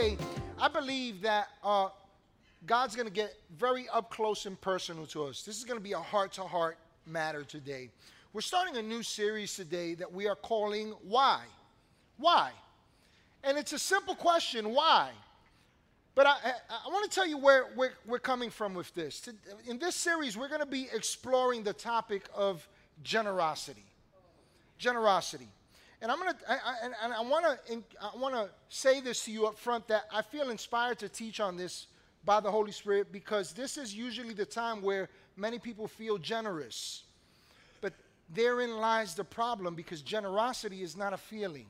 today, I believe that uh, God's going to get very up close and personal to us. This is going to be a heart to heart matter today. We're starting a new series today that we are calling Why? Why? And it's a simple question why? But I, I, want to tell you where we're, we're coming from with this. In this series, we're going to be exploring the topic of generosity. Generosity. And I'm going to, and, and I want to, I want to say this to you up front that I feel inspired to teach on this by the Holy Spirit because this is usually the time where many people feel generous. But therein lies the problem because generosity is not a feeling.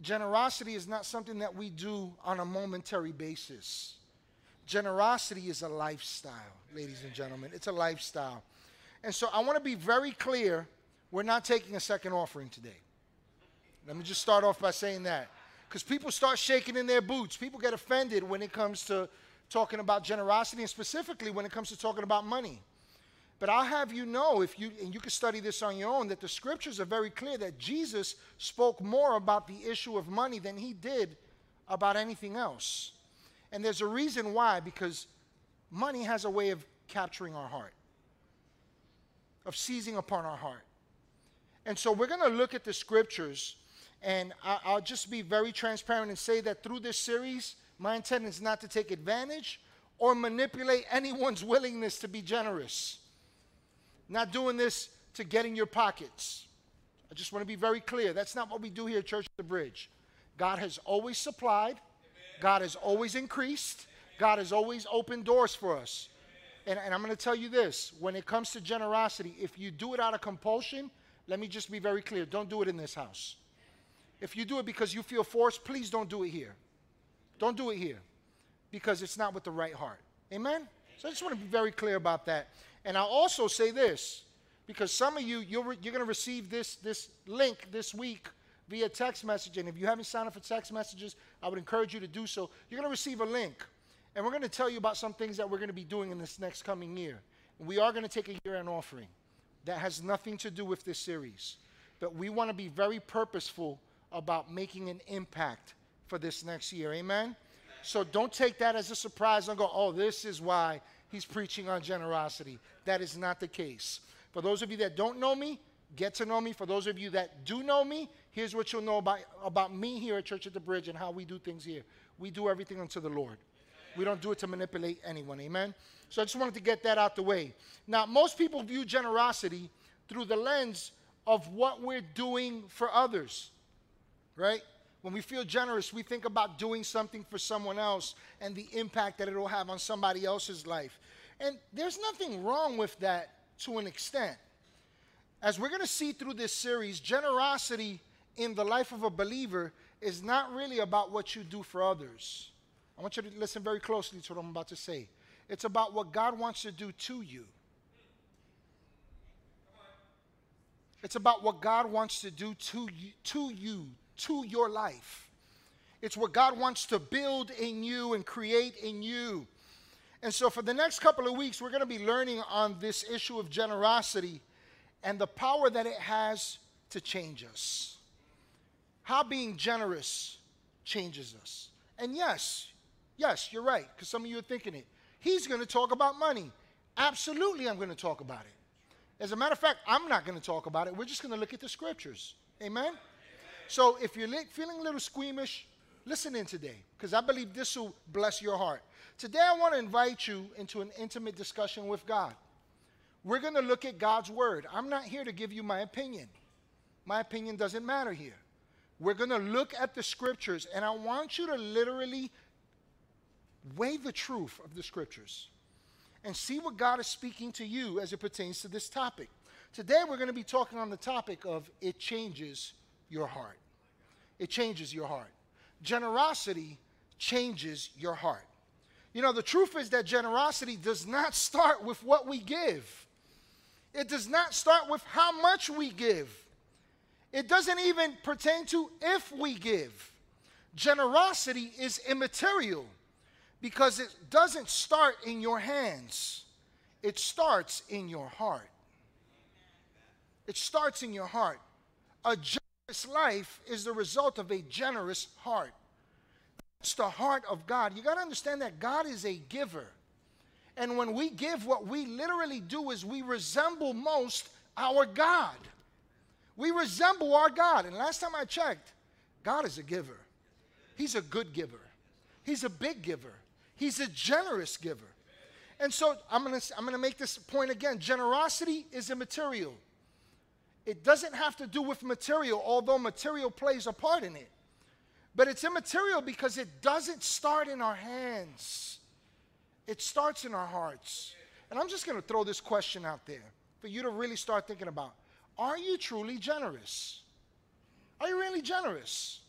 Generosity is not something that we do on a momentary basis. Generosity is a lifestyle, ladies and gentlemen. It's a lifestyle. And so I want to be very clear we're not taking a second offering today. Let me just start off by saying that. Because people start shaking in their boots. People get offended when it comes to talking about generosity and specifically when it comes to talking about money. But I'll have you know, if you and you can study this on your own, that the scriptures are very clear that Jesus spoke more about the issue of money than he did about anything else. And there's a reason why, because money has a way of capturing our heart, of seizing upon our heart. And so we're going to look at the scriptures, and I, will just be very transparent and say that through this series, my intent is not to take advantage or manipulate anyone's willingness to be generous. Not doing this to get in your pockets. I just want to be very clear. That's not what we do here at Church at the Bridge. God has always supplied, God has always increased, God has always opened doors for us. And, and I'm going to tell you this when it comes to generosity, if you do it out of compulsion, let me just be very clear don't do it in this house. If you do it because you feel forced, please don't do it here. Don't do it here because it's not with the right heart. Amen? So I just want to be very clear about that. And I'll also say this, because some of you, you're, you're going to receive this, this link this week via text message. And if you haven't signed up for text messages, I would encourage you to do so. You're going to receive a link. And we're going to tell you about some things that we're going to be doing in this next coming year. And we are going to take a year end offering. That has nothing to do with this series. But we want to be very purposeful about making an impact for this next year. Amen? So don't take that as a surprise and go, oh, this is why he's preaching on generosity. That is not the case. For those of you that don't know me, get to know me. For those of you that do know me, here's what you'll know about, about me here at Church at the Bridge and how we do things here. We do everything unto the Lord. We don't do it to manipulate anyone. Amen? So I just wanted to get that out the way. Now, most people view generosity through the lens of what we're doing for others, right? When we feel generous, we think about doing something for someone else and the impact that it'll have on somebody else's life. And there's nothing wrong with that to an extent. As we're going to see through this series, generosity in the life of a believer is not really about what you do for others. I want you to listen very closely to what I'm about to say. It's about what God wants to do to you. It's about what God wants to do to you, to you, to your life. It's what God wants to build in you and create in you. And so, for the next couple of weeks, we're going to be learning on this issue of generosity and the power that it has to change us. How being generous changes us. And yes, yes, you're right, because some of you are thinking it. He's going to talk about money. Absolutely, I'm going to talk about it. As a matter of fact, I'm not going to talk about it. We're just going to look at the scriptures. Amen? So if you're feeling a little squeamish, listen in today because I believe this will bless your heart. Today, I want to invite you into an intimate discussion with God. We're going to look at God's word. I'm not here to give you my opinion, my opinion doesn't matter here. We're going to look at the scriptures, and I want you to literally weigh the truth of the scriptures and see what God is speaking to you as it pertains to this topic. Today, we're going to be talking on the topic of it changes your heart. It changes your heart. Generosity changes your heart. You know, the truth is that generosity does not start with what we give, it does not start with how much we give. It doesn't even pertain to if we give. Generosity is immaterial because it doesn't start in your hands, it starts in your heart. It starts in your heart. A generous life is the result of a generous heart. It's the heart of God. You got to understand that God is a giver. And when we give, what we literally do is we resemble most our God. We resemble our God. And last time I checked, God is a giver. He's a good giver. He's a big giver. He's a generous giver. And so I'm going to I'm going to make this point again. Generosity is immaterial. It doesn't have to do with material, although material plays a part in it. But it's immaterial because it doesn't start in our hands. It starts in our hearts. And I'm just going to throw this question out there for you to really start thinking about. Are you truly generous? Are you really generous?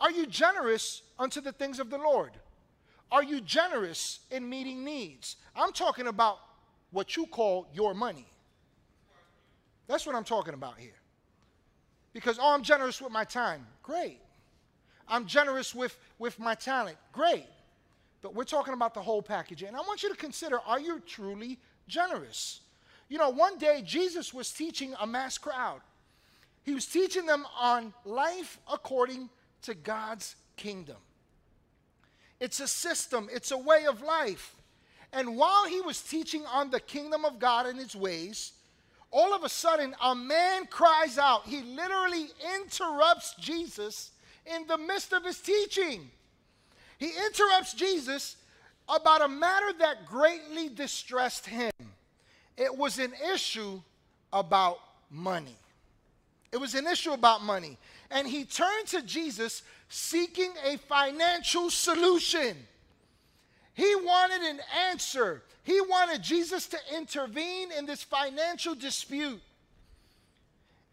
Are you generous unto the things of the Lord? Are you generous in meeting needs? I'm talking about what you call your money. That's what I'm talking about here. Because, oh, I'm generous with my time. Great. I'm generous with, with my talent. Great. But we're talking about the whole package. And I want you to consider are you truly generous? You know, one day Jesus was teaching a mass crowd. He was teaching them on life according to God's kingdom. It's a system, it's a way of life. And while he was teaching on the kingdom of God and its ways, all of a sudden a man cries out. He literally interrupts Jesus in the midst of his teaching. He interrupts Jesus about a matter that greatly distressed him. It was an issue about money. It was an issue about money. And he turned to Jesus seeking a financial solution. He wanted an answer. He wanted Jesus to intervene in this financial dispute.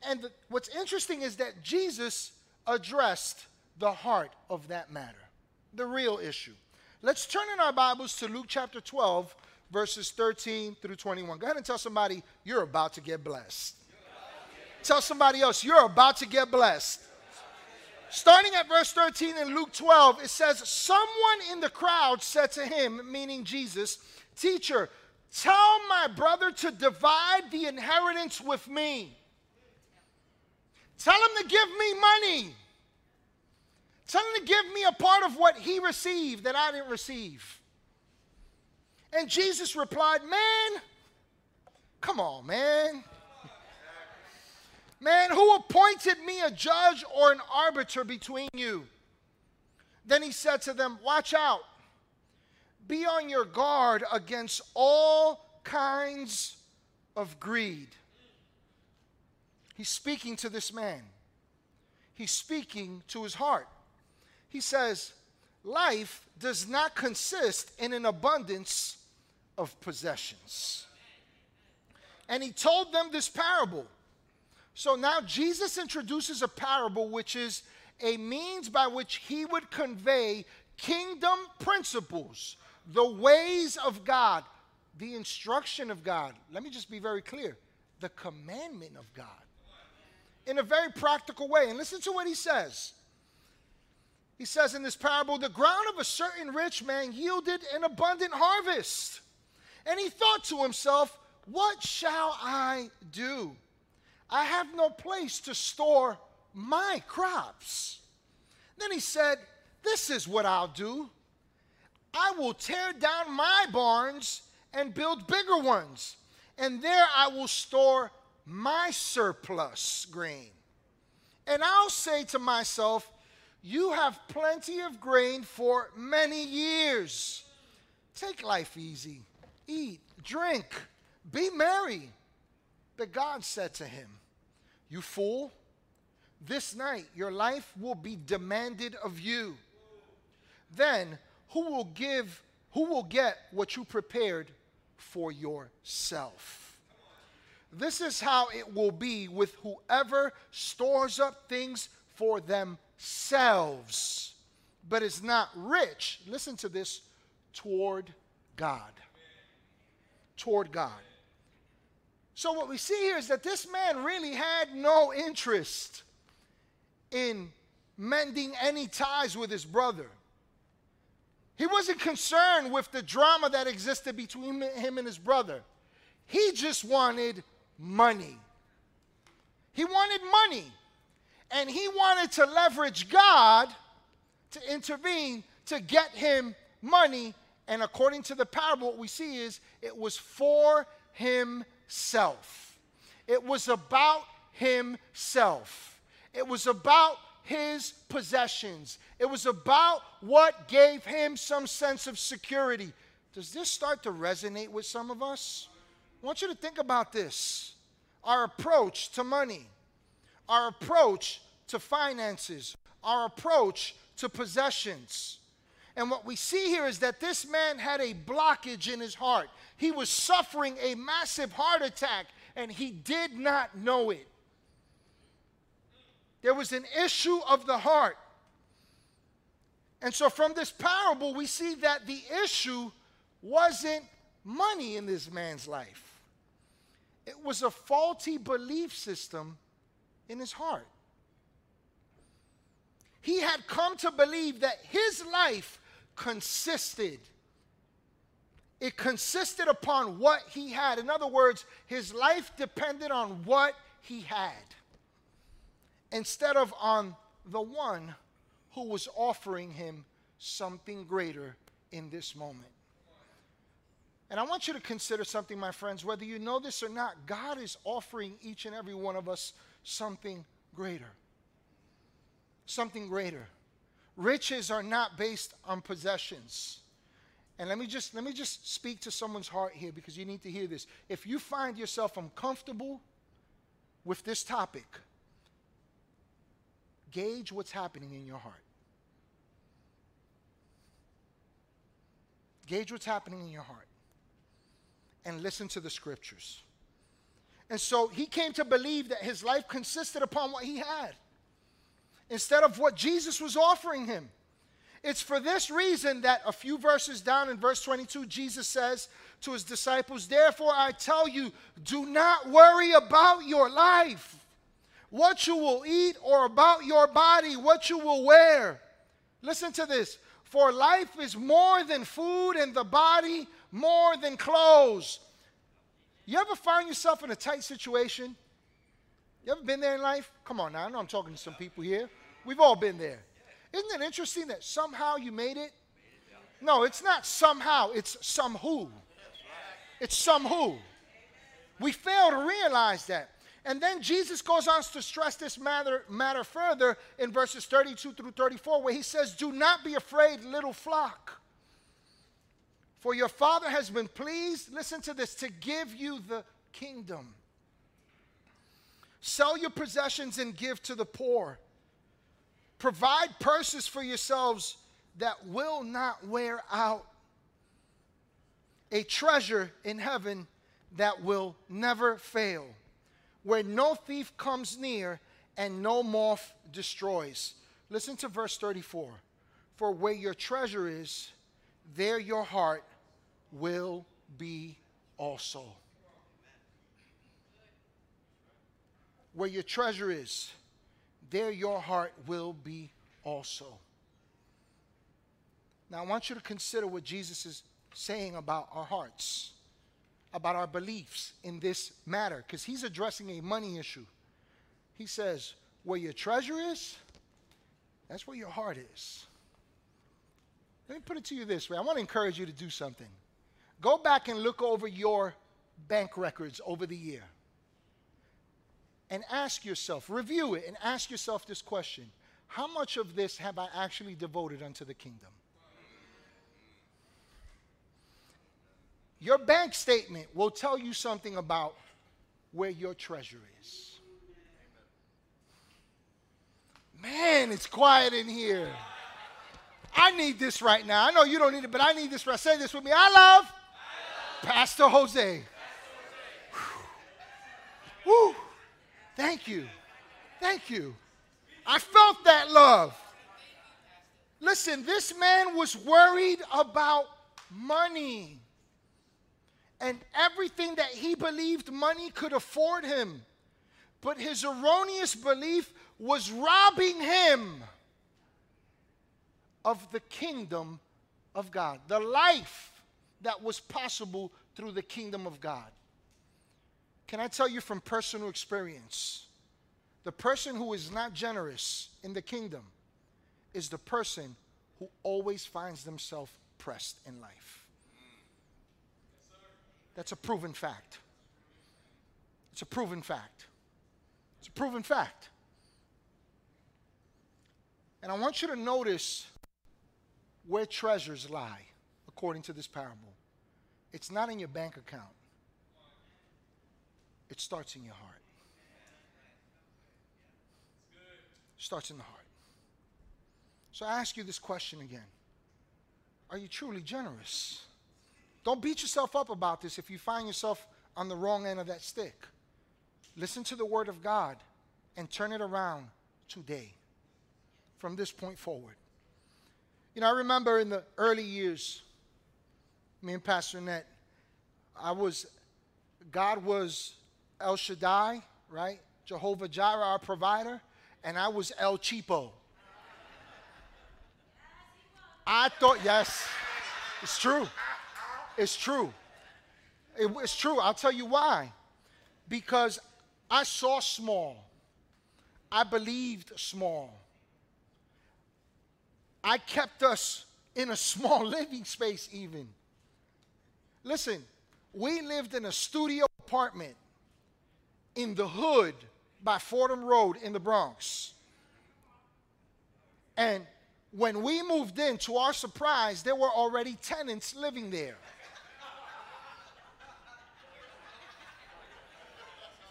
And the, what's interesting is that Jesus addressed the heart of that matter, the real issue. Let's turn in our Bibles to Luke chapter 12, verses 13 through 21. Go ahead and tell somebody, you're about to get blessed. Tell somebody else, you're about to get blessed. Starting at verse 13 in Luke 12, it says, Someone in the crowd said to him, meaning Jesus, Teacher, tell my brother to divide the inheritance with me. Tell him to give me money. Tell him to give me a part of what he received that I didn't receive. And Jesus replied, Man, come on, man. Man, who appointed me a judge or an arbiter between you? Then he said to them, Watch out. Be on your guard against all kinds of greed. He's speaking to this man, he's speaking to his heart. He says, Life does not consist in an abundance of possessions. And he told them this parable. So now Jesus introduces a parable which is a means by which he would convey kingdom principles, the ways of God, the instruction of God. Let me just be very clear the commandment of God in a very practical way. And listen to what he says. He says in this parable, the ground of a certain rich man yielded an abundant harvest. And he thought to himself, What shall I do? I have no place to store my crops. Then he said, This is what I'll do. I will tear down my barns and build bigger ones, and there I will store my surplus grain. And I'll say to myself, You have plenty of grain for many years. Take life easy, eat, drink, be merry. But God said to him, you fool, this night your life will be demanded of you. Then who will give, who will get what you prepared for yourself? This is how it will be with whoever stores up things for themselves, but is not rich. Listen to this toward God. Toward God. So, what we see here is that this man really had no interest in mending any ties with his brother. He wasn't concerned with the drama that existed between him and his brother. He just wanted money. He wanted money. And he wanted to leverage God to intervene to get him money. And according to the parable, what we see is it was for himself. It was about himself. It was about his possessions. It was about what gave him some sense of security. Does this start to resonate with some of us? I want you to think about this our approach to money, our approach to finances, our approach to possessions. And what we see here is that this man had a blockage in his heart. He was suffering a massive heart attack and he did not know it. There was an issue of the heart. And so, from this parable, we see that the issue wasn't money in this man's life, it was a faulty belief system in his heart. He had come to believe that his life consisted. It consisted upon what he had. In other words, his life depended on what he had instead of on the one who was offering him something greater in this moment. And I want you to consider something, my friends, whether you know this or not, God is offering each and every one of us something greater. Something greater. Riches are not based on possessions. And let me just let me just speak to someone's heart here because you need to hear this. If you find yourself uncomfortable with this topic, gauge what's happening in your heart. Gauge what's happening in your heart. And listen to the scriptures. And so he came to believe that his life consisted upon what he had instead of what Jesus was offering him. It's for this reason that a few verses down in verse 22, Jesus says to his disciples, Therefore I tell you, do not worry about your life what you will eat, or about your body, what you will wear. Listen to this. For life is more than food, and the body more than clothes. You ever find yourself in a tight situation? You ever been there in life? Come on now, I know I'm talking to some people here. We've all been there. Isn't it interesting that somehow you made it? No, it's not somehow, it's some who. It's some who. We fail to realize that. And then Jesus goes on to stress this matter, matter further in verses 32 through 34, where he says, Do not be afraid, little flock. For your Father has been pleased, listen to this, to give you the kingdom. Sell your possessions and give to the poor. Provide purses for yourselves that will not wear out. A treasure in heaven that will never fail where no thief comes near and no moth destroys. Listen to verse 34. For where your treasure is, there your heart will be also. Where your treasure is, there your heart will be also. Now, I want you to consider what Jesus is saying about our hearts about our beliefs in this matter because he's addressing a money issue. He says, Where your treasure is, that's where your heart is. Let me put it to you this way I want to encourage you to do something. Go back and look over your bank records over the year and ask yourself, review it, and ask yourself this question How much of this have I actually devoted unto the kingdom? Your bank statement will tell you something about where your treasure is. Man, it's quiet in here. I need this right now. I know you don't need it, but I need this right. Say this with me. I love, I love Pastor Jose. Pastor Jose. Woo. Thank you. Thank you. I felt that love. Listen, this man was worried about money and everything that he believed money could afford him. But his erroneous belief was robbing him of the kingdom of God, the life that was possible through the kingdom of God. Can I tell you from personal experience? The person who is not generous in the kingdom is the person who always finds themselves pressed in life. That's a proven fact. It's a proven fact. It's a proven fact. And I want you to notice where treasures lie, according to this parable. It's not in your bank account, it starts in your heart. It Starts in the heart. So I ask you this question again Are you truly generous? Don't beat yourself up about this if you find yourself on the wrong end of that stick. Listen to the word of God and turn it around today from this point forward. You know, I remember in the early years, me and Pastor Annette, I was, God was El Shaddai, right? Jehovah Jireh, our provider, and I was El Cheapo. I thought, yes, it's true. It's true. It, it's true. I'll tell you why. Because I saw small, I believed small. I kept us in a small living space, even. Listen, we lived in a studio apartment in the hood by Fordham Road in the Bronx. And when we moved in, to our surprise, there were already tenants living there.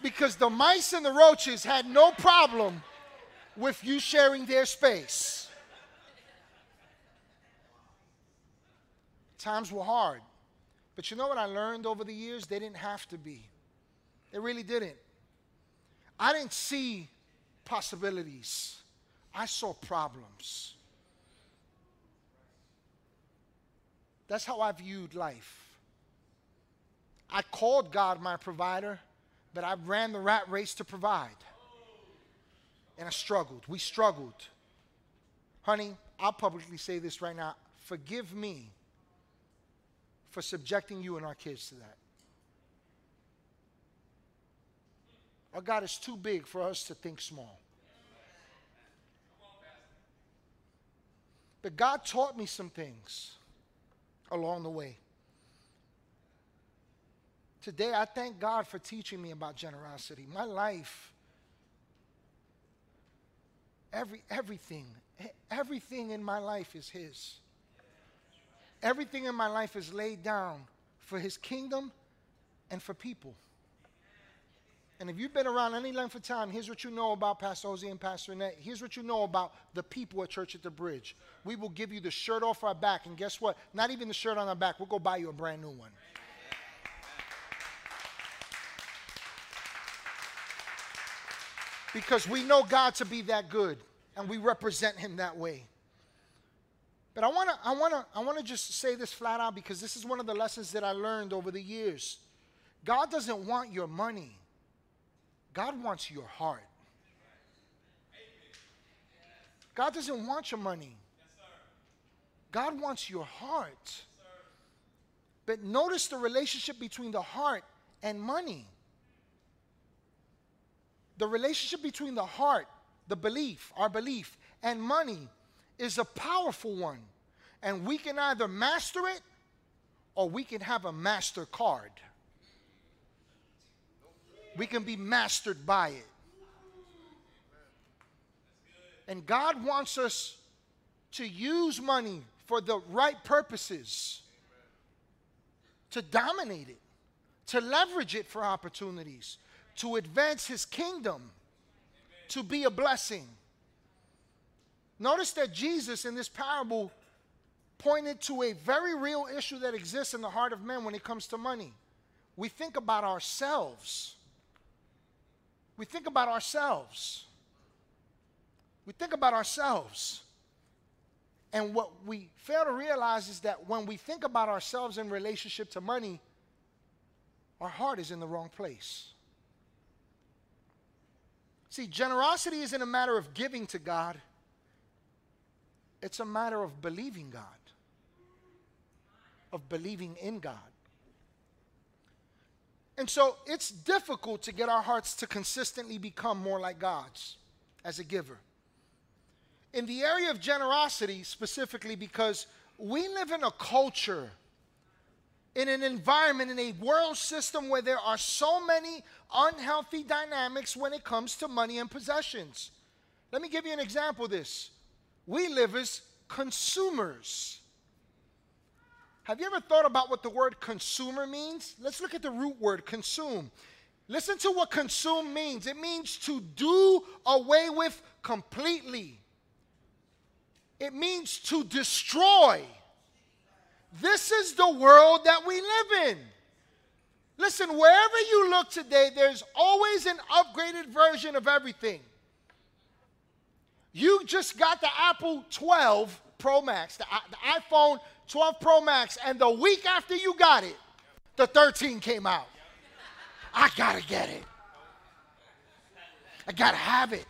Because the mice and the roaches had no problem with you sharing their space. Times were hard. But you know what I learned over the years? They didn't have to be. They really didn't. I didn't see possibilities, I saw problems. That's how I viewed life. I called God my provider, but I ran the rat race to provide. And I struggled. We struggled. Honey, I'll publicly say this right now. Forgive me for subjecting you and our kids to that. Our God is too big for us to think small. But God taught me some things along the way. Today, I thank God for teaching me about generosity. My life, every, everything, everything in my life is His. Everything in my life is laid down for His kingdom and for people. And if you've been around any length of time, here's what you know about Pastor Jose and Pastor Annette. Here's what you know about the people at Church at the Bridge. We will give you the shirt off our back, and guess what? Not even the shirt on our back. We'll go buy you a brand new one. Because we know God to be that good, and we represent Him that way. But I want to I want to I want to just say this flat out because this is one of the lessons that I learned over the years. God doesn't want your money. God wants your heart. God doesn't want your money. God wants your heart. But notice the relationship between the heart and money. The relationship between the heart, the belief, our belief, and money is a powerful one. And we can either master it or we can have a master card we can be mastered by it. And God wants us to use money for the right purposes, to dominate it, to leverage it for opportunities, to advance His kingdom, to be a blessing. Notice that Jesus in this parable pointed to a very real issue that exists in the heart of men when it comes to money. We think about ourselves we think about ourselves. We think about ourselves. And what we fail to realize is that when we think about ourselves in relationship to money, our heart is in the wrong place. See, generosity isn't a matter of giving to God, it's a matter of believing God, of believing in God. And so it's difficult to get our hearts to consistently become more like God's as a giver. in the area of generosity specifically because we live in a culture, in an environment, in a world system where there are so many unhealthy dynamics when it comes to money and possessions. Let me give you an example of this. We live as consumers. Have you ever thought about what the word consumer means? Let's look at the root word consume. Listen to what consume means it means to do away with completely, it means to destroy. This is the world that we live in. Listen, wherever you look today, there's always an upgraded version of everything. You just got the Apple 12 Pro Max, the, the, iPhone 12 Pro Max, and the week after you got it, the 13 came out. I gotta get it. I gotta have it.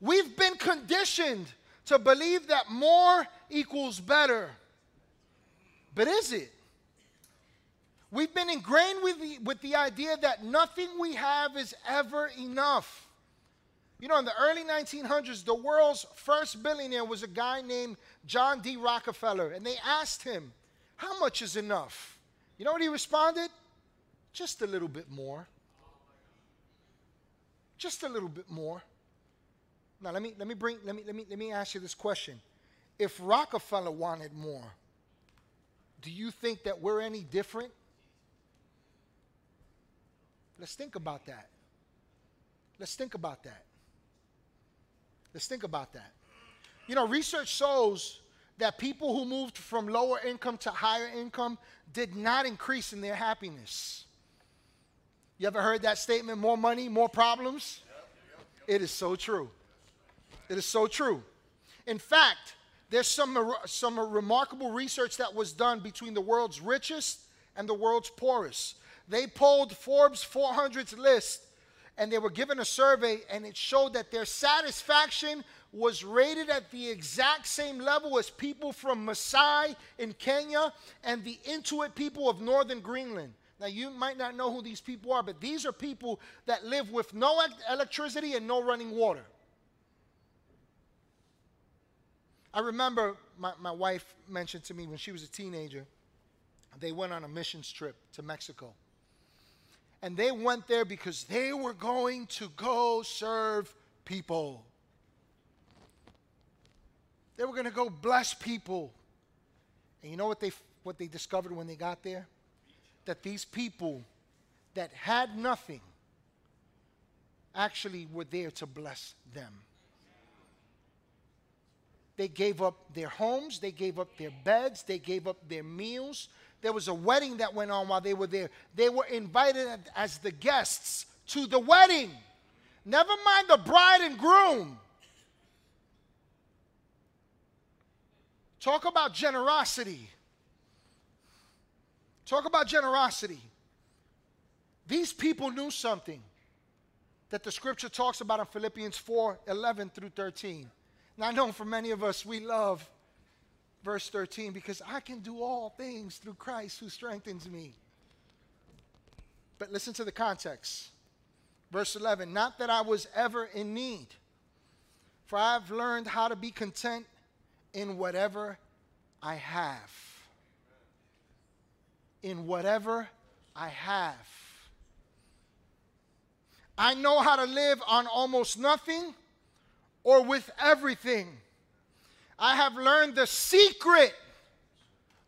We've been conditioned to believe that more equals better. But is it? We've been ingrained with the, with the idea that nothing we have is ever enough. You know, in the early 1900s, the world's first billionaire was a guy named John D. Rockefeller, and they asked him, How much is enough? You know what he responded? Just a little bit more. Just a little bit more. Now let me let me bring let me let me let me ask you this question. If Rockefeller wanted more, do you think that we're any different? Let's think about that. Let's think about that. Let's think about that. You know, research shows that people who moved from lower income to higher income did not increase in their happiness. You ever heard that statement, more money, more problems? It is so true. It is so true. In fact, there's some, some remarkable research that was done between the world's richest and the world's poorest. They polled Forbes 400's list and they were given a survey, and it showed that their satisfaction was rated at the exact same level as people from Maasai in Kenya and the Inuit people of northern Greenland. Now, you might not know who these people are, but these are people that live with no electricity and no running water. I remember my, my wife mentioned to me when she was a teenager, they went on a missions trip to Mexico. And they went there because they were going to go serve people. They were going to go bless people. And you know what they, what they discovered when they got there? That these people that had nothing actually were there to bless them. They gave up their homes, they gave up their beds, they gave up their meals. There was a wedding that went on while they were there. They were invited as the guests to the wedding. Never mind the bride and groom. Talk about generosity. Talk about generosity. These people knew something that the scripture talks about in Philippians 4 11 through 13. Now, I know for many of us, we love verse 13 because I can do all things through Christ who strengthens me. But listen to the context. Verse 11 Not that I was ever in need, for I've learned how to be content in whatever I have. In whatever I have. I know how to live on almost nothing or with everything. I have learned the secret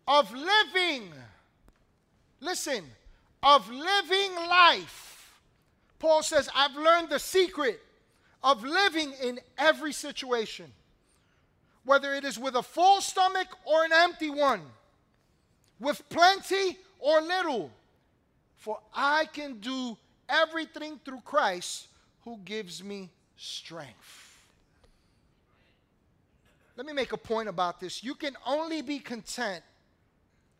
of living. Listen, of living life. Paul says, I've learned the secret of living in every situation, whether it is with a full stomach or an empty one, with plenty or little. For I can do everything through Christ who gives me strength. Let me make a point about this. You can only be content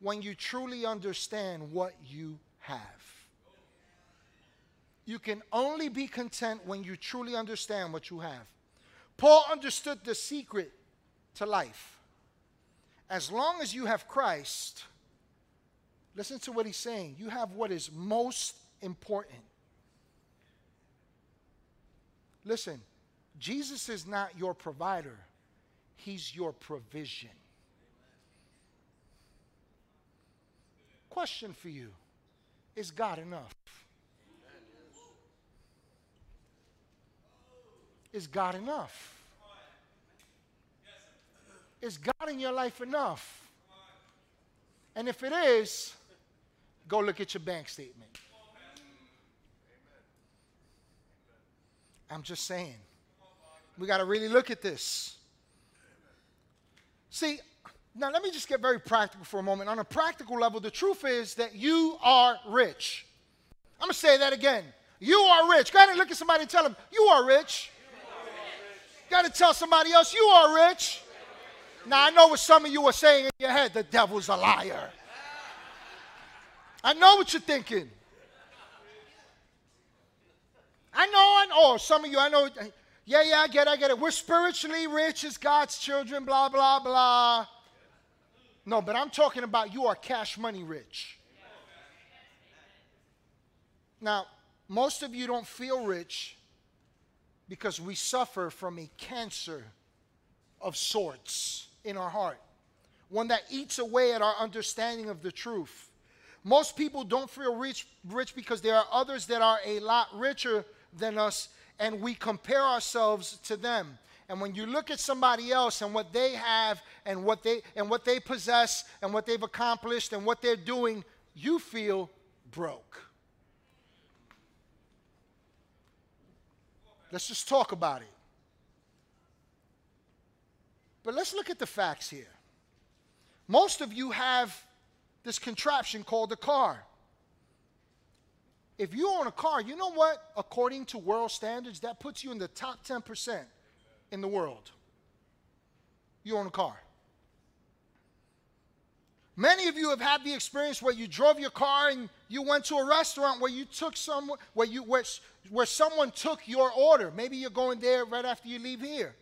when you truly understand what you have. You can only be content when you truly understand what you have. Paul understood the secret to life. As long as you have Christ, listen to what he's saying. You have what is most important. Listen, Jesus is not your provider, He's your provision. Question for you Is God enough? Is God enough? Is God in your life enough? And if it is, go look at your bank statement. I'm just saying. We got to really look at this. See, now let me just get very practical for a moment. On a practical level, the truth is that you are rich. I'm going to say that again. You are rich. Go ahead and look at somebody and tell them, You are rich. Got to tell somebody else, You are rich. Now, I know what some of you are saying in your head the devil's a liar. I know what you're thinking. I know, I know. Some of you, I know. Yeah, yeah, I get it, I get it. We're spiritually rich as God's children, blah, blah, blah. No, but I'm talking about you are cash money rich. Now, most of you don't feel rich because we suffer from a cancer of sorts in our heart, one that eats away at our understanding of the truth. Most people don't feel rich, rich because there are others that are a lot richer than us, and we compare ourselves to them. And when you look at somebody else and what they have and what they and what they possess and what they've accomplished and what they're doing, you feel broke. Let's just talk about it. But let's look at the facts here. Most of you have this contraption called a car. If you own a car, you know what? According to world standards, that puts you in the top 10% in the world. You own a car. Many of you have had the experience where you drove your car and you went to a restaurant where you took some where you where, where someone took your order. Maybe you're going there right after you leave here.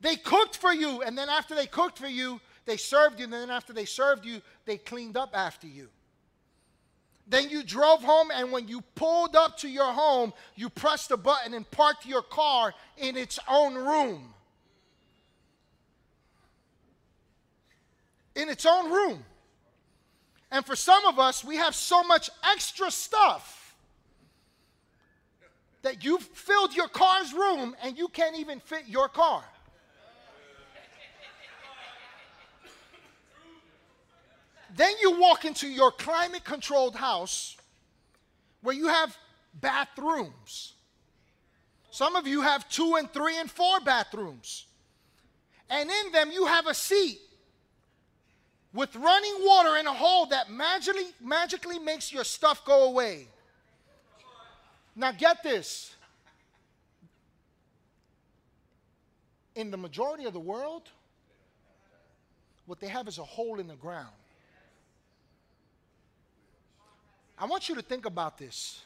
They cooked for you, and then after they cooked for you, they served you, and then after they served you, they cleaned up after you. Then you drove home, and when you pulled up to your home, you pressed a button and parked your car in its own room. In its own room. And for some of us, we have so much extra stuff that you've filled your car's room and you can't even fit your car. Then you walk into your climate controlled house where you have bathrooms. Some of you have two and three and four bathrooms. And in them, you have a seat with running water in a hole that magically, magically makes your stuff go away. Now, get this. In the majority of the world, what they have is a hole in the ground. I want you to think about this.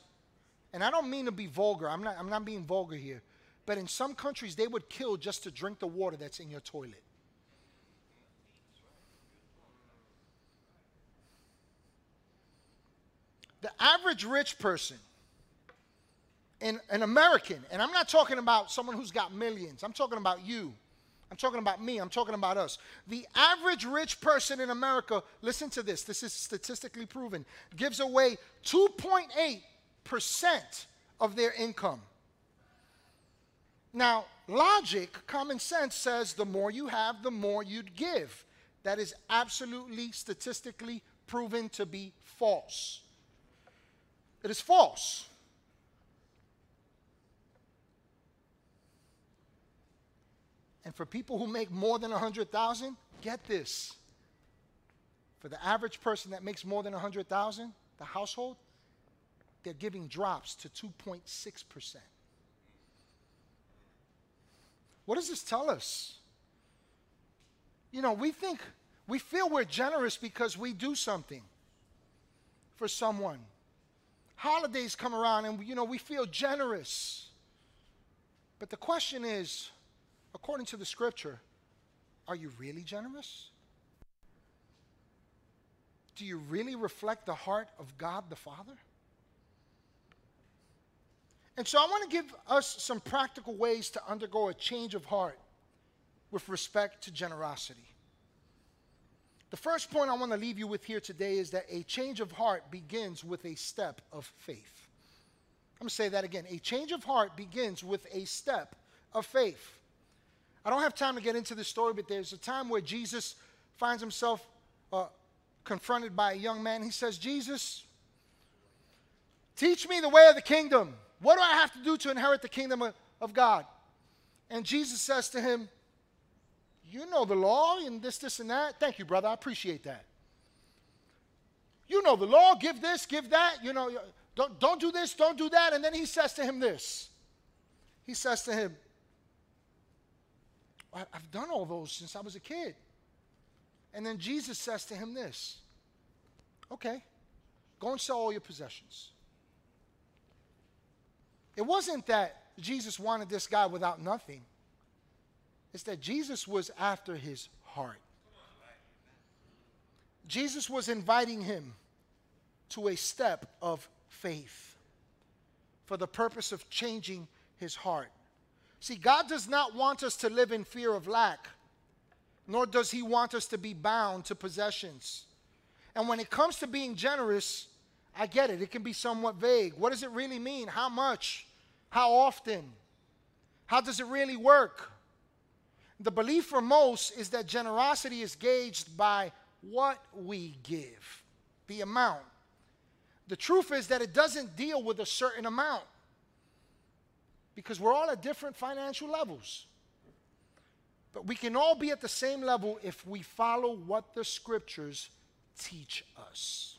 And I don't mean to be vulgar. I'm not, I'm not being vulgar here. But in some countries, they would kill just to drink the water that's in your toilet. The average rich person, in, an American, and I'm not talking about someone who's got millions, I'm talking about you. I'm talking about me. I'm talking about us. The average rich person in America, listen to this, this is statistically proven, gives away 2.8% of their income. Now, logic, common sense says the more you have, the more you'd give. That is absolutely statistically proven to be false. It is false. And for people who make more than 100,000, get this. For the average person that makes more than 100,000, the household, they're giving drops to 2.6%. What does this tell us? You know, we think, we feel we're generous because we do something for someone. Holidays come around and, you know, we feel generous. But the question is, according to the scripture, are you really generous? Do you really reflect the heart of God the Father? And so I want to give us some practical ways to undergo a change of heart with respect to generosity. The first point I want to leave you with here today is that a change of heart begins with a step of faith. I'm going to say that again. A change of heart begins with a step of faith. I don't have time to get into this story, but there's a time where Jesus finds himself uh, confronted by a young man. He says, Jesus, teach me the way of the kingdom. What do I have to do to inherit the kingdom of, of God? And Jesus says to him, You know the law and this, this, and that. Thank you, brother. I appreciate that. You know the law. Give this, give that. You know, don't, don't do this, don't do that. And then he says to him this. He says to him, I've done all those since I was a kid. And then Jesus says to him this Okay, go and sell all your possessions it wasn't that Jesus wanted this guy without nothing, it's that Jesus was after his heart. Jesus was inviting him to a step of faith for the purpose of changing his heart. See, God does not want us to live in fear of lack, nor does he want us to be bound to possessions. And when it comes to being generous, I get it. It can be somewhat vague. What does it really mean? How much? How often? How does it really work? The belief for most is that generosity is gauged by what we give, the amount. The truth is that it doesn't deal with a certain amount because we're all at different financial levels. But we can all be at the same level if we follow what the scriptures teach us.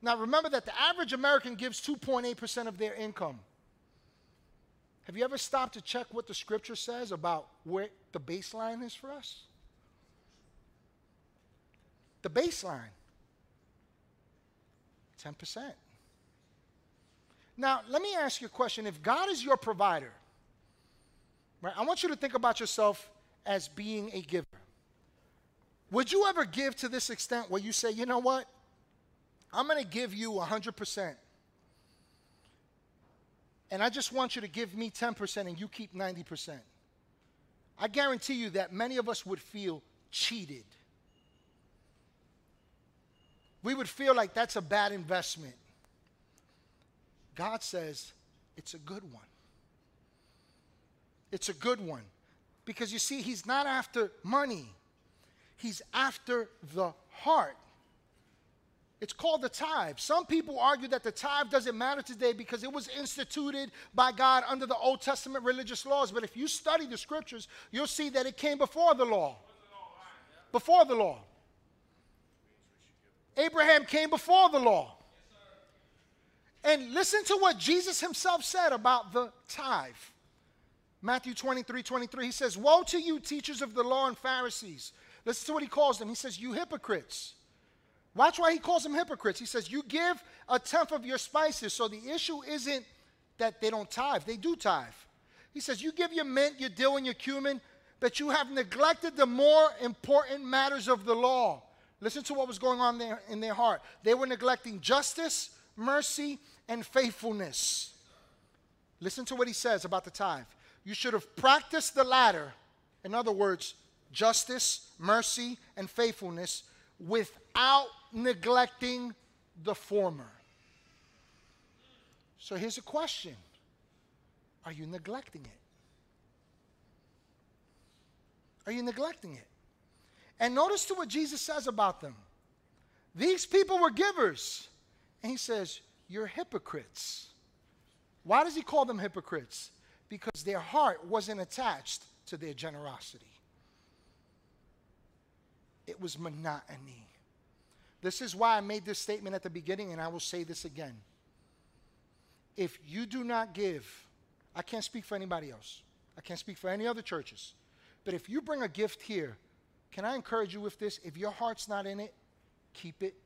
Now remember that the average American gives 2.8% of their income. Have you ever stopped to check what the scripture says about where the baseline is for us? The baseline 10%. Now, let me ask you a question. If God is your provider, right, I want you to think about yourself as being a giver. Would you ever give to this extent where you say, you know what? I'm going to give you 100%. And I just want you to give me 10% and you keep 90%. I guarantee you that many of us would feel cheated. We would feel like that's a bad investment. God says it's a good one. It's a good one. Because you see, He's not after money, He's after the heart. It's called the tithe. Some people argue that the tithe doesn't matter today because it was instituted by God under the Old Testament religious laws. But if you study the scriptures, you'll see that it came before the law. Before the law. Abraham came before the law. And listen to what Jesus himself said about the tithe. Matthew 23 23, he says, Woe to you, teachers of the law and Pharisees. Listen to what he calls them. He says, You hypocrites. Watch why he calls them hypocrites. He says, You give a tenth of your spices. So the issue isn't that they don't tithe, they do tithe. He says, You give your mint, your dill, and your cumin, but you have neglected the more important matters of the law. Listen to what was going on there in their heart. They were neglecting justice, mercy, and faithfulness. Listen to what he says about the tithe. You should have practiced the latter, in other words, justice, mercy, and faithfulness, without neglecting the former. So here's a question Are you neglecting it? Are you neglecting it? And notice to what Jesus says about them. These people were givers. And he says, You're hypocrites. Why does he call them hypocrites? Because their heart wasn't attached to their generosity, it was monotony. This is why I made this statement at the beginning, and I will say this again. If you do not give, I can't speak for anybody else, I can't speak for any other churches, but if you bring a gift here, can I encourage you with this? If your heart's not in it, keep it.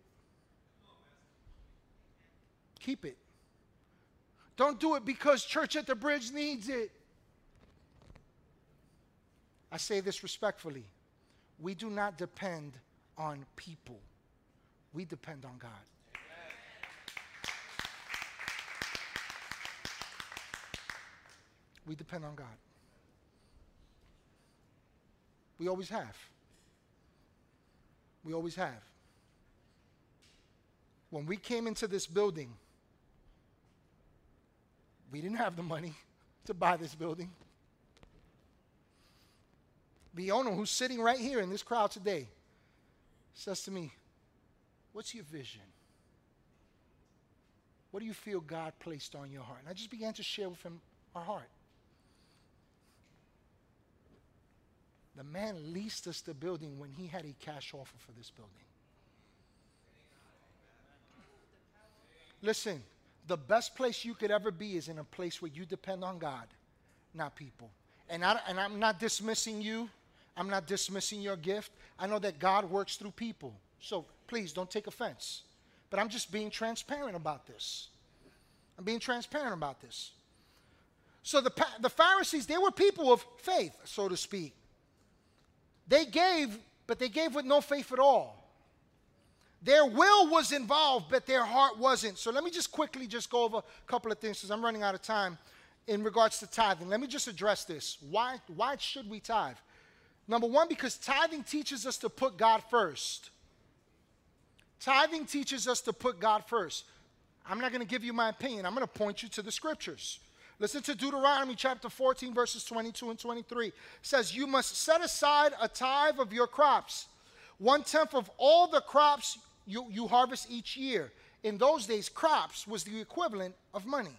Keep it. Don't do it because Church at the Bridge needs it. I say this respectfully. We do not depend on people we depend on God. We depend on God. We always have. We always have. When we came into this building, we didn't have the money to buy this building. The owner, who's sitting right here in this crowd today, says to me, What's your vision? What do you feel God placed on your heart? And I just began to share with him our heart. The man leased us the building when he had a cash offer for this building. Listen, the best place you could ever be is in a place where you depend on God, not people. And, I, and I'm not dismissing you. I'm not dismissing your gift. I know that God works through people. So please don't take offense. But I'm just being transparent about this. I'm being transparent about this. So the, the Pharisees, they were people of faith, so to speak. They gave, but they gave with no faith at all. Their will was involved, but their heart wasn't. So let me just quickly just go over a couple of things because I'm running out of time in regards to tithing. Let me just address this. Why, why should we tithe? Number one, because tithing teaches us to put God first. Tithing teaches us to put God first. I'm not going to give you my opinion. I'm going to point you to the scriptures. Listen to Deuteronomy chapter 14, verses 22 and 23. It says, You must set aside a tithe of your crops, one tenth of all the crops you, you harvest each year. In those days, crops was the equivalent of money.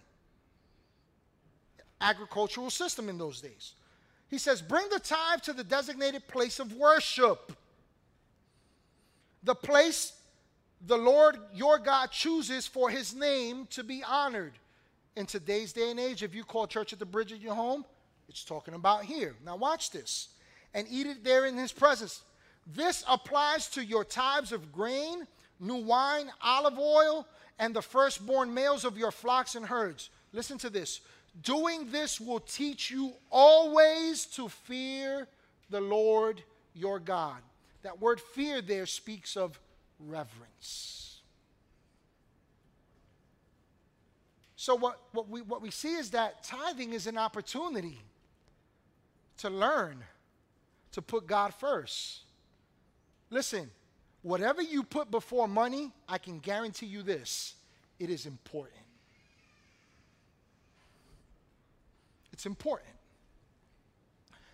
Agricultural system in those days. He says, Bring the tithe to the designated place of worship. The place the Lord your God chooses for his name to be honored. In today's day and age, if you call church at the bridge at your home, it's talking about here. Now, watch this. And eat it there in his presence. This applies to your tithes of grain, new wine, olive oil, and the firstborn males of your flocks and herds. Listen to this. Doing this will teach you always to fear the Lord your God. That word fear there speaks of reverence. So, what, what, we, what we see is that tithing is an opportunity to learn to put God first. Listen, whatever you put before money, I can guarantee you this it is important. It's important.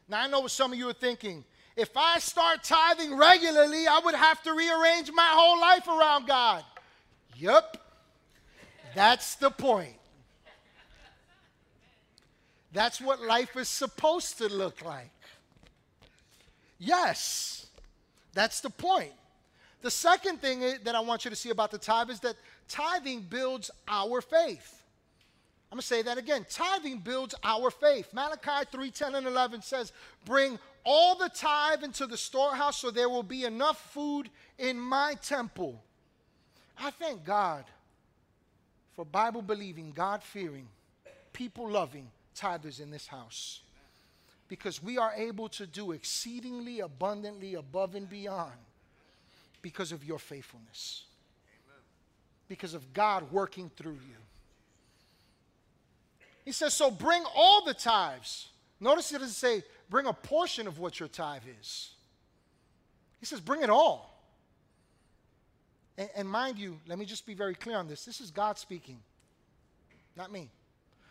Now, I know what some of you are thinking if I start tithing regularly, I would have to rearrange my whole life around God. Yup. That's the point. That's what life is supposed to look like. Yes, that's the point. The second thing that I want you to see about the tithe is that tithing builds our faith. I'm going to say that again. Tithing builds our faith. Malachi 3 10 and 11 says, Bring all the tithe into the storehouse so there will be enough food in my temple. I thank God for Bible believing, God fearing, people loving tithers in this house because we are able to do exceedingly abundantly above and beyond because of your faithfulness, because of God working through you. He says, So bring all the tithes. Notice it doesn't say, bring a portion of what your tithe is. He says, bring it all. And, and, mind you, let me just be very clear on this. This is God speaking, not me.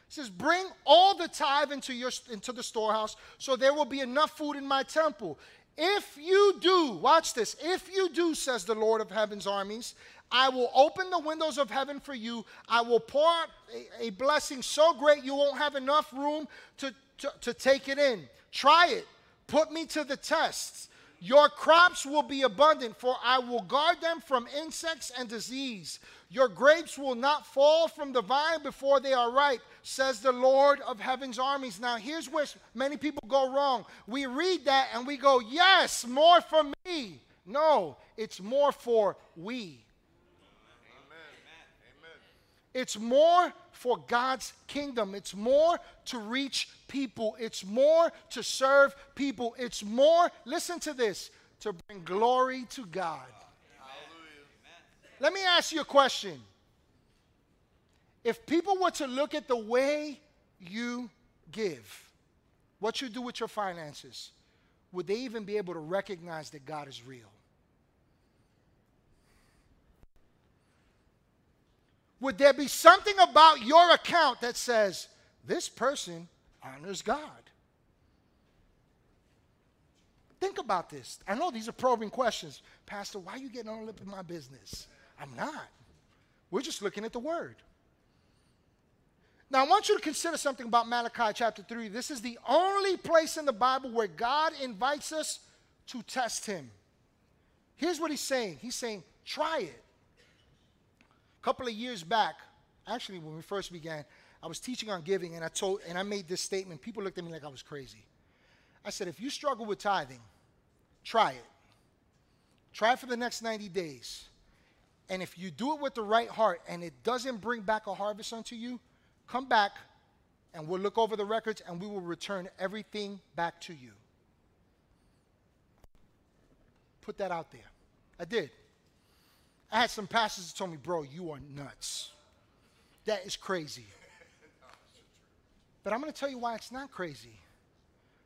He says, bring all the tithe into, your, into the storehouse so there will be enough food in my temple. If you do, watch this, if you do, says the Lord of heaven's armies, I will open the windows of heaven for you. I will pour out a, a blessing so great you won't have enough room to, to, to take it in. Try it. Put me to the test. Your crops will be abundant, for I will guard them from insects and disease. Your grapes will not fall from the vine before they are ripe, says the Lord of heaven's armies. Now, here's where many people go wrong. We read that and we go, Yes, more for me. No, it's more for we. It's more for God's kingdom. It's more to reach people. It's more to serve people. It's more, listen to this, to bring glory to God. Let me ask you a question. If people were to look at the way you give, what you do with your finances, would they even be able to recognize that God is real? Would there be something about your account that says, this person honors God? Think about this. I know these are probing questions. Pastor, why are you getting all up in my business? I'm not. We're just looking at the word. Now, I want you to consider something about Malachi chapter 3. This is the only place in the Bible where God invites us to test Him. Here's what He's saying He's saying, try it. A couple of years back, actually, when we first began, I was teaching on giving, and I told, and I made this statement. People looked at me like I was crazy. I said, if you struggle with tithing, try it. Try it for the next 90 days. And if you do it with the right heart and it doesn't bring back a harvest unto you, come back and we'll look over the records and we will return everything back to you. Put that out there. I did. I had some pastors that told me, bro, you are nuts. That is crazy. But I'm going to tell you why it's not crazy.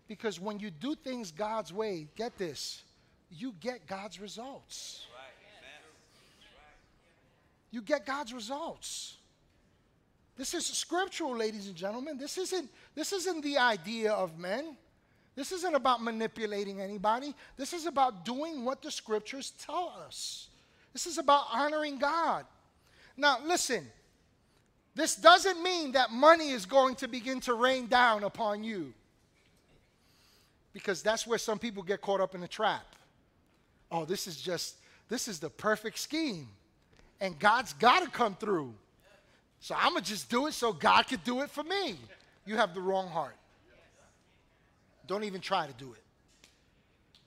Because when you do things God's way, get this, you get God's results. You get God's results. This is scriptural, ladies and gentlemen. This isn't, this isn't the idea of men. This isn't about manipulating anybody. This is about doing what the scriptures tell us. This is about honoring God. Now, listen, this doesn't mean that money is going to begin to rain down upon you. Because that's where some people get caught up in the trap. Oh, this is just, this is the perfect scheme. And God's got to come through. So I'm going to just do it so God could do it for me. You have the wrong heart. Don't even try to do it.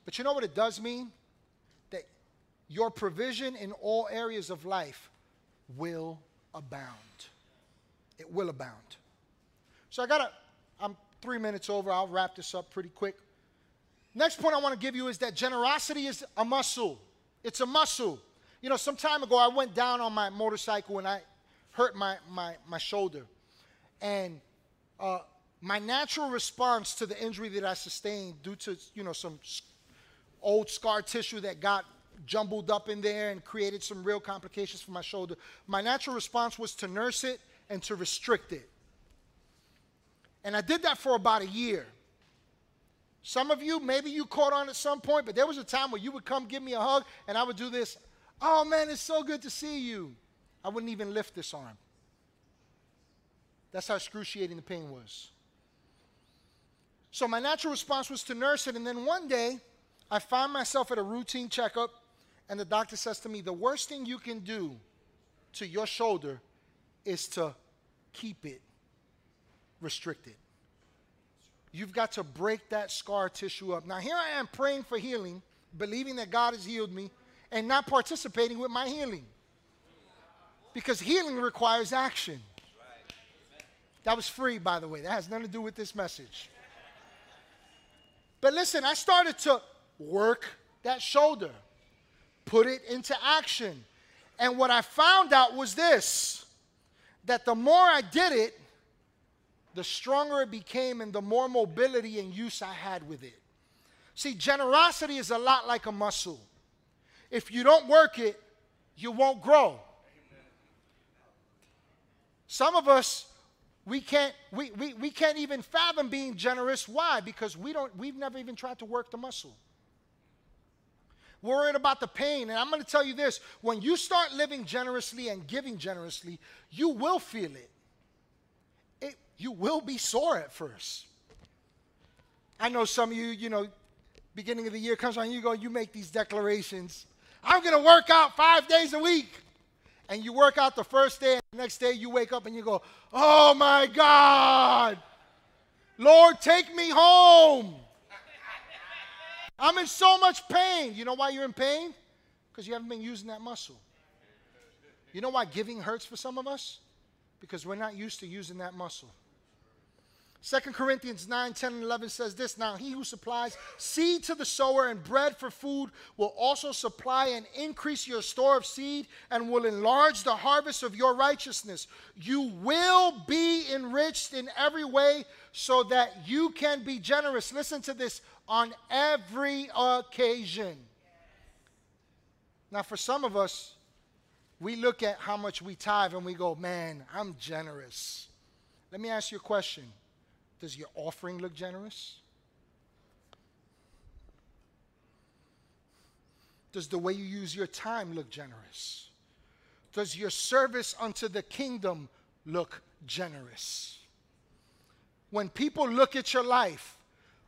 But you know what it does mean? Your provision in all areas of life will abound. It will abound. So I got to, I'm three minutes over. I'll wrap this up pretty quick. Next point I want to give you is that generosity is a muscle. It's a muscle. You know, some time ago I went down on my motorcycle and I hurt my, my, my shoulder. And uh, my natural response to the injury that I sustained due to, you know, some old scar tissue that got jumbled up in there and created some real complications for my shoulder, my natural response was to nurse it and to restrict it. And I did that for about a year. Some of you, maybe you caught on at some point, but there was a time where you would come give me a hug and I would do this. Oh man, it's so good to see you. I wouldn't even lift this arm. That's how excruciating the pain was. So my natural response was to nurse it. And then one day, I find myself at a routine checkup, and the doctor says to me, The worst thing you can do to your shoulder is to keep it restricted. You've got to break that scar tissue up. Now, here I am praying for healing, believing that God has healed me, and not participating with my healing. Because healing requires action. That was free, by the way. That has nothing to do with this message. But listen, I started to work that shoulder, put it into action. And what I found out was this that the more I did it, the stronger it became and the more mobility and use I had with it. See, generosity is a lot like a muscle. If you don't work it, you won't grow. Some of us, we can't, we, we, we can't even fathom being generous. Why? Because we don't, we've never even tried to work the muscle. Worried about the pain. And I'm going to tell you this when you start living generously and giving generously, you will feel it you will be sore at first. I know some of you, you know, beginning of the year comes around, you go, you make these declarations. I'm going to work out five days a week. And you work out the first day, and the next day you wake up and you go, oh my God, Lord, take me home. I'm in so much pain. You know why you're in pain? Because you haven't been using that muscle. You know why giving hurts for some of us? Because we're not used to using that muscle. 2 Corinthians 9, 10, and 11 says this Now he who supplies seed to the sower and bread for food will also supply and increase your store of seed and will enlarge the harvest of your righteousness. You will be enriched in every way so that you can be generous. Listen to this on every occasion. Now, for some of us, we look at how much we tithe and we go, man, I'm generous. Let me ask you a question does your offering look generous? Does the way you use your time look generous? Does your service unto the kingdom look generous? When people look at your life,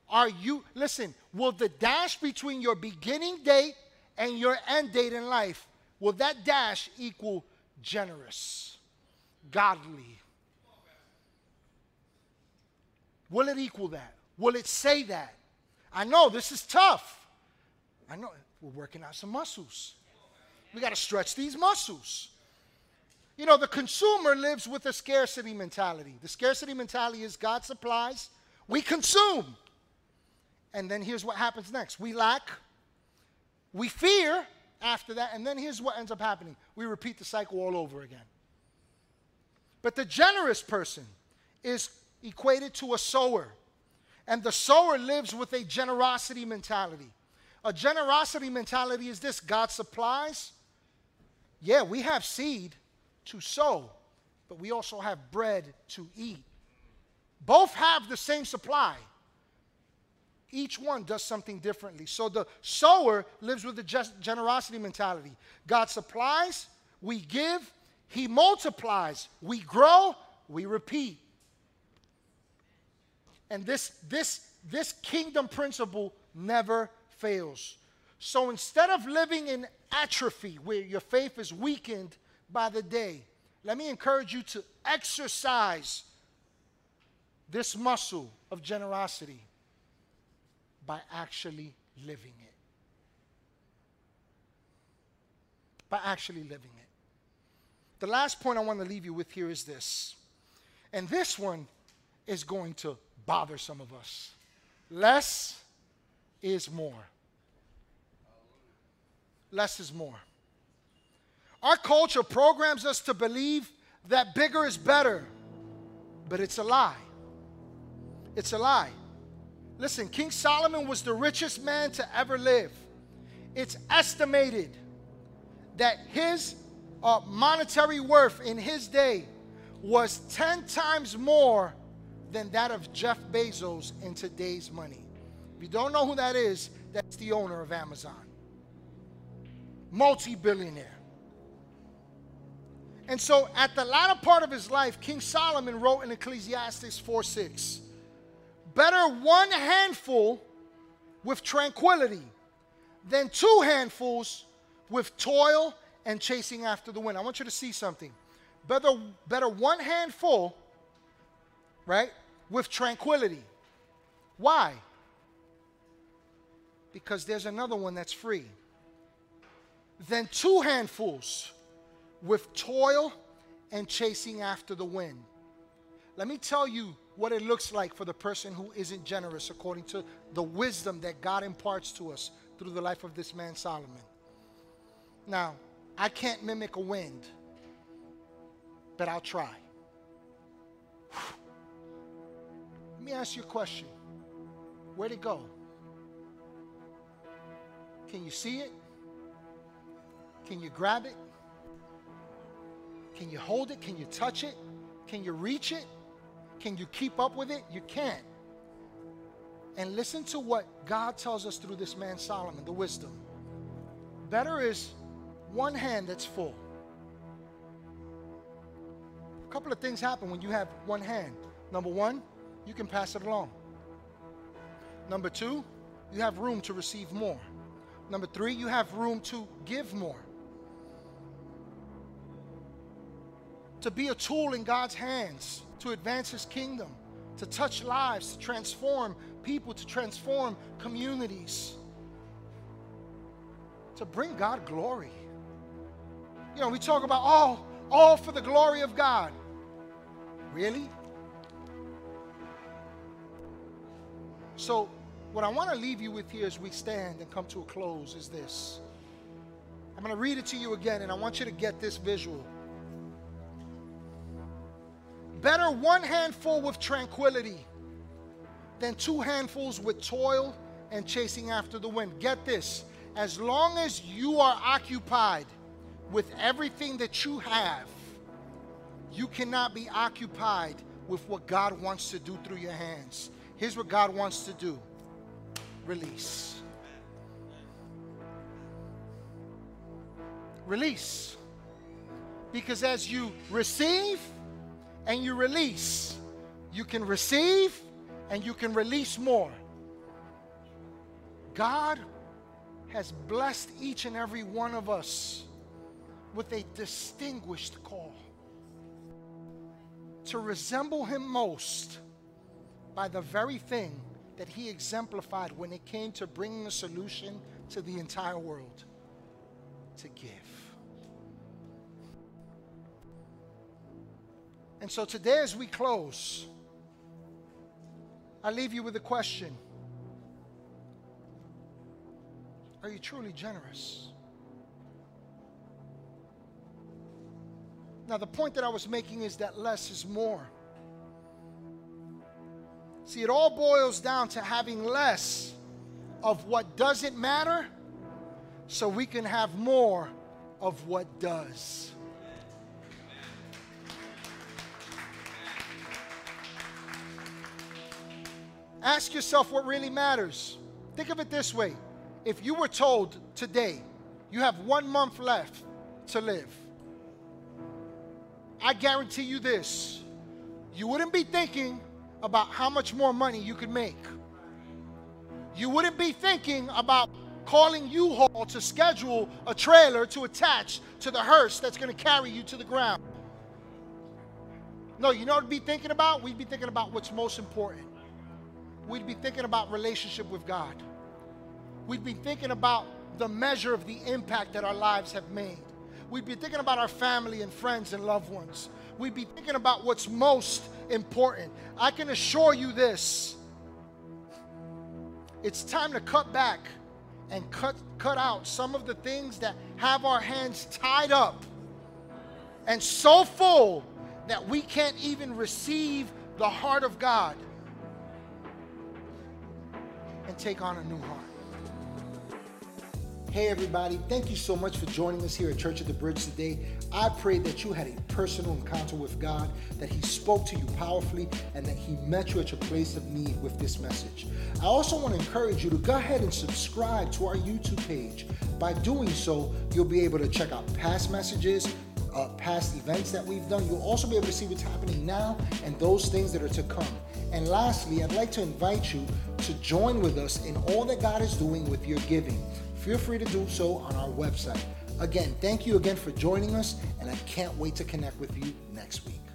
are you, listen, will the dash between your beginning date and your end date in life, will that dash equal generous, godly, Will it equal that? Will it say that? I know this is tough. I know we're working out some muscles. We got to stretch these muscles. You know, the consumer lives with a scarcity mentality. The scarcity mentality is God supplies, we consume. And then here's what happens next we lack, we fear after that, and then here's what ends up happening we repeat the cycle all over again. But the generous person is equated to a sower. And the sower lives with a generosity mentality. A generosity mentality is this God supplies. Yeah, we have seed to sow, but we also have bread to eat. Both have the same supply. Each one does something differently. So the sower lives with the generosity mentality. God supplies, we give, He multiplies, we grow, we repeat. And this, this, this kingdom principle never fails. So instead of living in atrophy, where your faith is weakened by the day, let me encourage you to exercise this muscle of generosity by actually living it. By actually living it. The last point I want to leave you with here is this. And this one is going to bother some of us. Less is more. Less is more. Our culture programs us to believe that bigger is better, but it's a lie. It's a lie. Listen, King Solomon was the richest man to ever live. It's estimated that his uh, monetary worth in his day was 10 times more than that of Jeff Bezos in today's money. If you don't know who that is, that's the owner of Amazon. Multi billionaire. And so at the latter part of his life, King Solomon wrote in Ecclesiastes 4 6 Better one handful with tranquility than two handfuls with toil and chasing after the wind. I want you to see something. Better, better one handful right? With tranquility. Why? Because there's another one that's free. Than two handfuls with toil and chasing after the wind. Let me tell you what it looks like for the person who isn't generous according to the wisdom that God imparts to us through the life of this man Solomon. Now, I can't mimic a wind, but I'll try. Let me ask you a question. Where'd it go? Can you see it? Can you grab it? Can you hold it? Can you touch it? Can you reach it? Can you keep up with it? You can't. And listen to what God tells us through this man Solomon, the wisdom. Better is one hand that's full. A couple of things happen when you have one hand. Number one, you can pass it along. Number two, you have room to receive more. Number three, you have room to give more. To be a tool in God's hands to advance His kingdom, to touch lives, to transform people, to transform communities, to bring God glory. You know, we talk about all, all for the glory of God. Really? So, what I want to leave you with here as we stand and come to a close is this. I'm going to read it to you again, and I want you to get this visual. Better one handful with tranquility than two handfuls with toil and chasing after the wind. Get this as long as you are occupied with everything that you have, you cannot be occupied with what God wants to do through your hands. Here's what God wants to do release. Release. Because as you receive and you release, you can receive and you can release more. God has blessed each and every one of us with a distinguished call to resemble Him most by the very thing that He exemplified when it came to bringing a solution to the entire world to give. And so today, as we close, I leave you with a question Are you truly generous? Now, the point that I was making is that less is more. See, it all boils down to having less of what doesn't matter so we can have more of what does. Ask yourself what really matters. Think of it this way if you were told today you have one month left to live, I guarantee you this you wouldn't be thinking about how much more money you could make. You wouldn't be thinking about calling U-Haul to schedule a trailer to attach to the hearse that's going to carry you to the ground. No, you know what we'd be thinking about? We'd be thinking about what's most important. We'd be thinking about relationship with God. We'd be thinking about the measure of the impact that our lives have made. We'd be thinking about our family and friends and loved ones. We'd be thinking about what's most important. I can assure you this it's time to cut back and cut, cut out some of the things that have our hands tied up and so full that we can't even receive the heart of God and take on a new heart. Hey, everybody, thank you so much for joining us here at Church of the Bridge today. I pray that you had a personal encounter with God, that He spoke to you powerfully, and that He met you at your place of need with this message. I also want to encourage you to go ahead and subscribe to our YouTube page. By doing so, you'll be able to check out past messages, uh, past events that we've done. You'll also be able to see what's happening now and those things that are to come. And lastly, I'd like to invite you to join with us in all that God is doing with your giving feel free to do so on our website. Again, thank you again for joining us, and I can't wait to connect with you next week.